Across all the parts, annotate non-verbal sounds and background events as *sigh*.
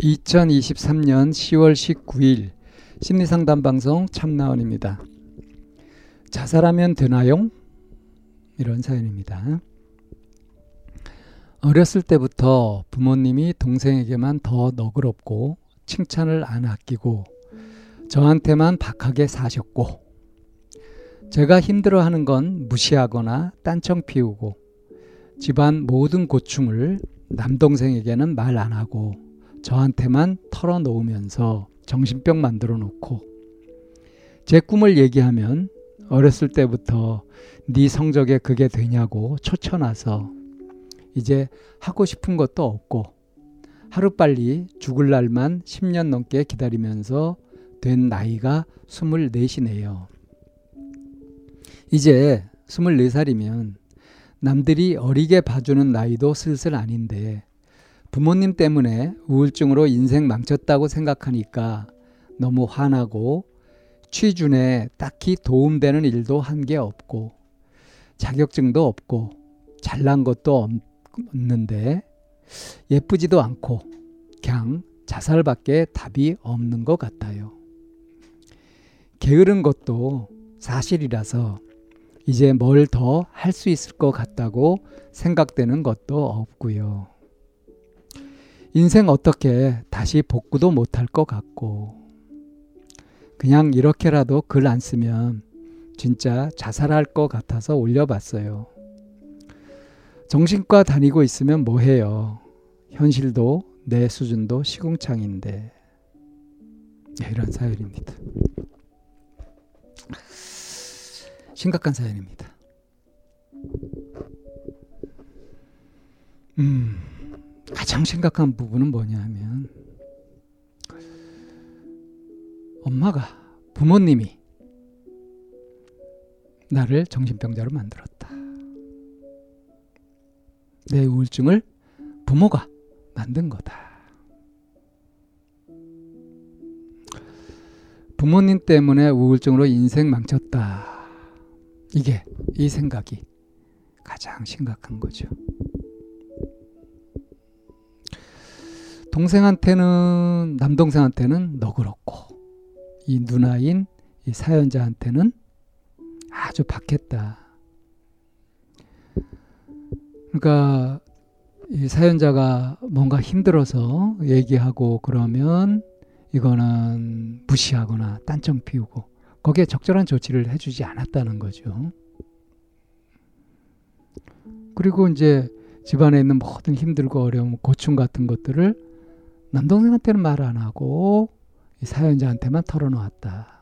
2023년 10월 19일 심리상담 방송 참나원입니다. 자살하면 되나요? 이런 사연입니다. 어렸을 때부터 부모님이 동생에게만 더 너그럽고 칭찬을 안 아끼고 저한테만 박하게 사셨고 제가 힘들어하는 건 무시하거나 딴청 피우고 집안 모든 고충을 남동생에게는 말 안 하고 저한테만 털어놓으면서 정신병 만들어 놓고 제 꿈을 얘기하면 어렸을 때부터 네 성적에 그게 되냐고 초쳐놔서 이제 하고 싶은 것도 없고 하루빨리 죽을 날만 10년 넘게 기다리면서 된 나이가 24이네요. 이제 24살이면 남들이 어리게 봐주는 나이도 슬슬 아닌데 부모님 때문에 우울증으로 인생 망쳤다고 생각하니까 너무 화나고 취준에 딱히 도움되는 일도 한 게 없고 자격증도 없고 잘난 것도 없는데 예쁘지도 않고 그냥 자살밖에 답이 없는 것 같아요. 게으른 것도 사실이라서 이제 뭘 더 할 수 있을 것 같다고 생각되는 것도 없고요. 인생 어떻게 다시 복구도 못할 것 같고, 그냥 이렇게라도 글 안 쓰면 진짜 자살할 것 같아서 올려봤어요. 정신과 다니고 있으면 뭐해요. 현실도 내 수준도 시궁창인데. 네, 이런 사연입니다. 심각한 사연입니다. 음, 가장 심각한 부분은 뭐냐 하면, 엄마가, 부모님이 나를 정신병자로 만들었다. 내 우울증을 부모가 만든 거다. 부모님 때문에 우울증으로 인생 망쳤다. 이게 이 생각이 가장 심각한 거죠. 동생한테는 남동생한테는 너그럽고 이 누나인 이 사연자한테는 아주 박했다. 그러니까 이 사연자가 뭔가 힘들어서 얘기하고 그러면 이거는 무시하거나 딴청 피우고 거기에 적절한 조치를 해주지 않았다는 거죠. 그리고 이제 집안에 있는 모든 힘들고 어려움, 고충 같은 것들을 남동생한테는 말 안 하고 사연자한테만 털어놓았다.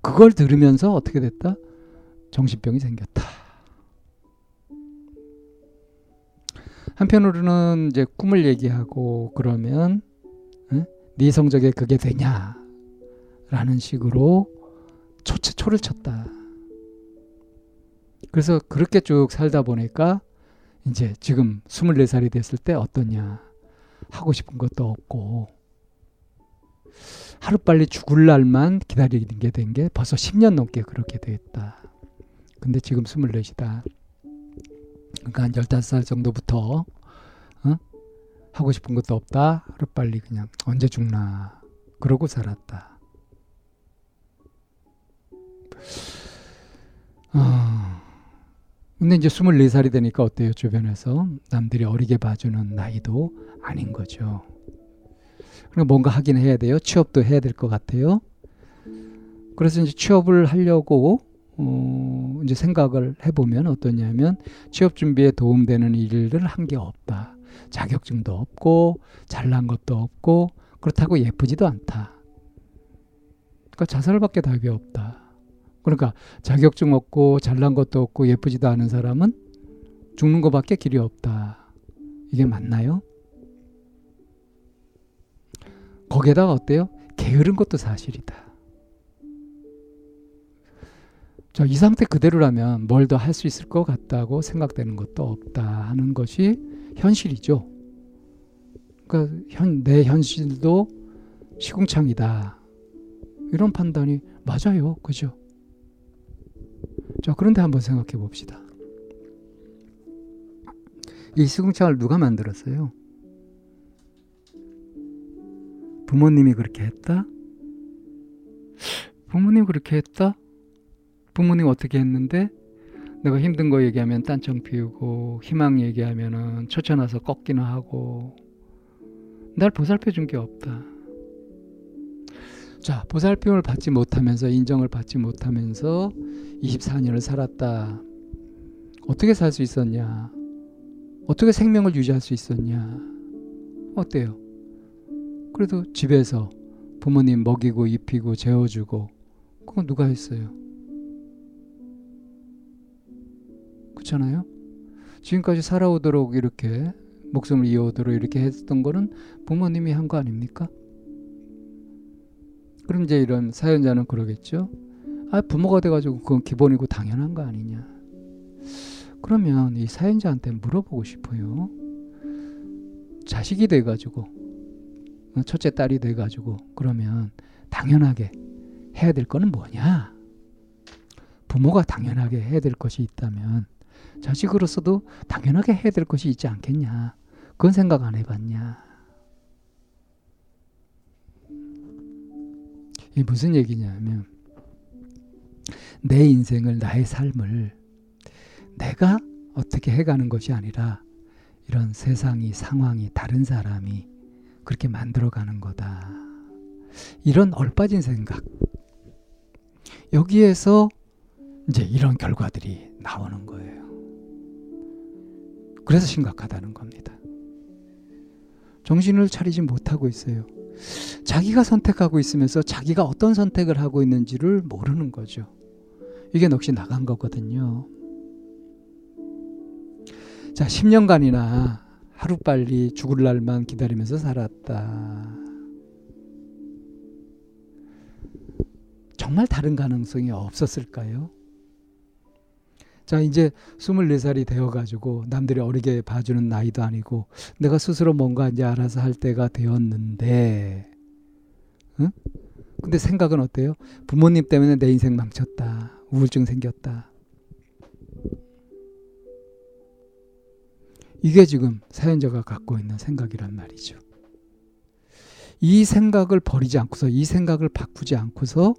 그걸 들으면서 어떻게 됐다? 정신병이 생겼다. 한편으로는 이제 꿈을 얘기하고 그러면 응? 네 성적에 그게 되냐? 라는 식으로 초체 초를 쳤다. 그래서 그렇게 쭉 살다 보니까 이제 지금 24살이 됐을 때 어떠냐. 하고 싶은 것도 없고 하루빨리 죽을 날만 기다리는 게된게 벌써 10년 넘게 그렇게 됐다. 근데 지금 24이다. 그러니까 한 15살 정도부터 어? 하고 싶은 것도 없다. 하루빨리 그냥 언제 죽나 그러고 살았다. 어. 근데 이제 24살이 되니까 어때요? 주변에서 남들이 어리게 봐주는 나이도 아닌 거죠. 그럼 뭔가 하긴 해야 돼요. 취업도 해야 될 것 같아요. 그래서 이제 취업을 하려고 어, 이제 생각을 해보면 어떠냐면 취업 준비에 도움되는 일을 한 게 없다. 자격증도 없고 잘난 것도 없고 그렇다고 예쁘지도 않다. 그러니까 자살밖에 답이 없다. 그러니까 자격증 없고 잘난 것도 없고 예쁘지도 않은 사람은 죽는 것밖에 길이 없다. 이게 맞나요? 거기에다가 어때요? 게으른 것도 사실이다. 자, 이 상태 그대로라면 뭘 더 할 수 있을 것 같다고 생각되는 것도 없다 하는 것이 현실이죠. 그러니까 현, 내 현실도 시궁창이다. 이런 판단이 맞아요. 그죠? 자, 그런데 한번 생각해 봅시다. 이 시궁창을 누가 만들었어요? 부모님이 그렇게 했다? 부모님 그렇게 했다? 부모님 어떻게 했는데 내가 힘든 거 얘기하면 딴청 피우고 희망 얘기하면은 초쳐나서 꺾기나 하고 날 보살펴 준 게 없다. 자, 보살핌을 받지 못하면서 인정을 받지 못하면서 24년을 살았다. 어떻게 살 수 있었냐? 어떻게 생명을 유지할 수 있었냐? 어때요? 그래도 집에서 부모님 먹이고 입히고 재워주고 그건 누가 했어요? 그렇잖아요? 지금까지 살아오도록 이렇게 목숨을 이어오도록 이렇게 했던 거는 부모님이 한 거 아닙니까? 그럼 이제 이런 사연자는 그러겠죠. 아, 부모가 돼가지고 그건 기본이고 당연한 거 아니냐. 그러면 이 사연자한테 물어보고 싶어요. 자식이 돼가지고, 첫째 딸이 돼가지고, 그러면 당연하게 해야 될 거는 뭐냐? 부모가 당연하게 해야 될 것이 있다면, 자식으로서도 당연하게 해야 될 것이 있지 않겠냐. 그건 생각 안 해봤냐. 이게 무슨 얘기냐면 내 인생을 나의 삶을 내가 어떻게 해가는 것이 아니라 이런 세상이 상황이 다른 사람이 그렇게 만들어가는 거다. 이런 얼빠진 생각. 여기에서 이제 이런 결과들이 나오는 거예요. 그래서 심각하다는 겁니다. 정신을 차리지 못하고 있어요. 자기가 선택하고 있으면서 자기가 어떤 선택을 하고 있는지를 모르는 거죠. 이게 넋이 나간 거거든요. 자, 10년간이나 하루빨리 죽을 날만 기다리면서 살았다. 정말 다른 가능성이 없었을까요? 자, 이제 24살이 되어가지고 남들이 어리게 봐주는 나이도 아니고 내가 스스로 뭔가 이제 알아서 할 때가 되었는데, 응? 근데 생각은 어때요? 부모님 때문에 내 인생 망쳤다. 우울증 생겼다. 이게 지금 사연자가 갖고 있는 생각이란 말이죠. 이 생각을 버리지 않고서, 이 생각을 바꾸지 않고서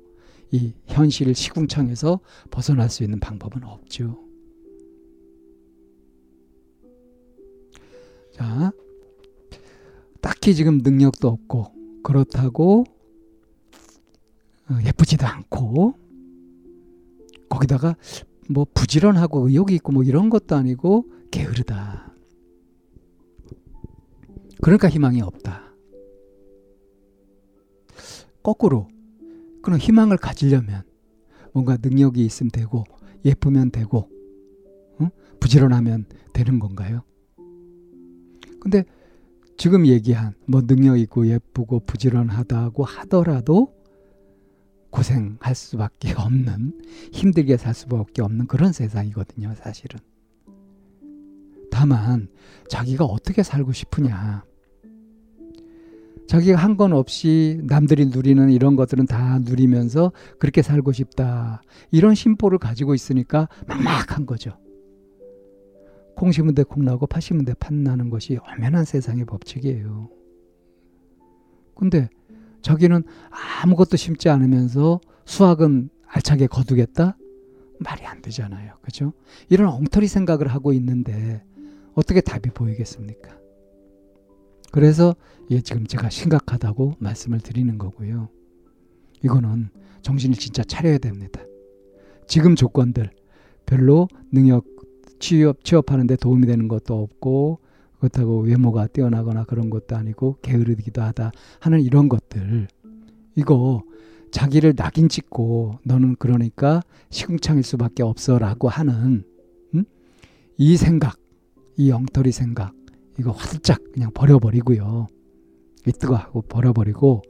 이 현실 시궁창에서 벗어날 수 있는 방법은 없죠. 자, 딱히 지금 능력도 없고 그렇다고 어, 예쁘지도 않고 거기다가 뭐 부지런하고 의욕이 있고 뭐 이런 것도 아니고 게으르다. 그러니까 희망이 없다. 거꾸로 그런 희망을 가지려면 뭔가 능력이 있으면 되고 예쁘면 되고 응? 부지런하면 되는 건가요? 근데 지금 얘기한 뭐 능력 있고 예쁘고 부지런하다고 하더라도 고생할 수밖에 *laughs* 없는 힘들게 살 수밖에 없는 그런 세상이거든요, 사실은. 다만 자기가 어떻게 살고 싶으냐. 자기가 한 건 없이 남들이 누리는 이런 것들은 다 누리면서 그렇게 살고 싶다. 이런 심보를 가지고 있으니까 막막한 거죠. 콩 심은 데 콩 나고 팥 심은 데 팥 나는 것이 엄연한 세상의 법칙이에요. 근데 저기는 아무것도 심지 않으면서 수학은 알차게 거두겠다? 말이 안 되잖아요. 그죠? 이런 엉터리 생각을 하고 있는데 어떻게 답이 보이겠습니까? 그래서 이게 지금 제가 심각하다고 말씀을 드리는 거고요. 이거는 정신을 진짜 차려야 됩니다. 지금 조건들 별로 능력 취업 취업하는데 도움이 되는 것도 없고 그렇다고 외모가 뛰어나거나 그런 것도 아니고 게으르기도 하다 하는 이런 것들 이거 자기를 낙인 찍고 너는 그러니까 시궁창일 수밖에 없어라고 하는 음? 이 생각 이 엉터리 생각 이거 화들짝 그냥 버려버리고요. 이뜨거 하고 버려버리고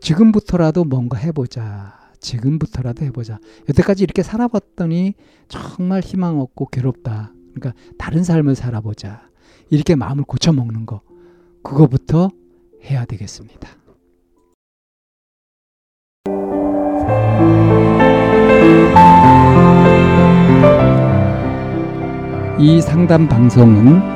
지금부터라도 뭔가 해보자. 지금부터라도 해보자. 여태까지 이렇게 살아봤더니 정말 희망 없고 괴롭다. 그러니까 다른 삶을 살아보자. 이렇게 마음을 고쳐먹는 거. 그거부터 해야 되겠습니다. 이 상담 방송은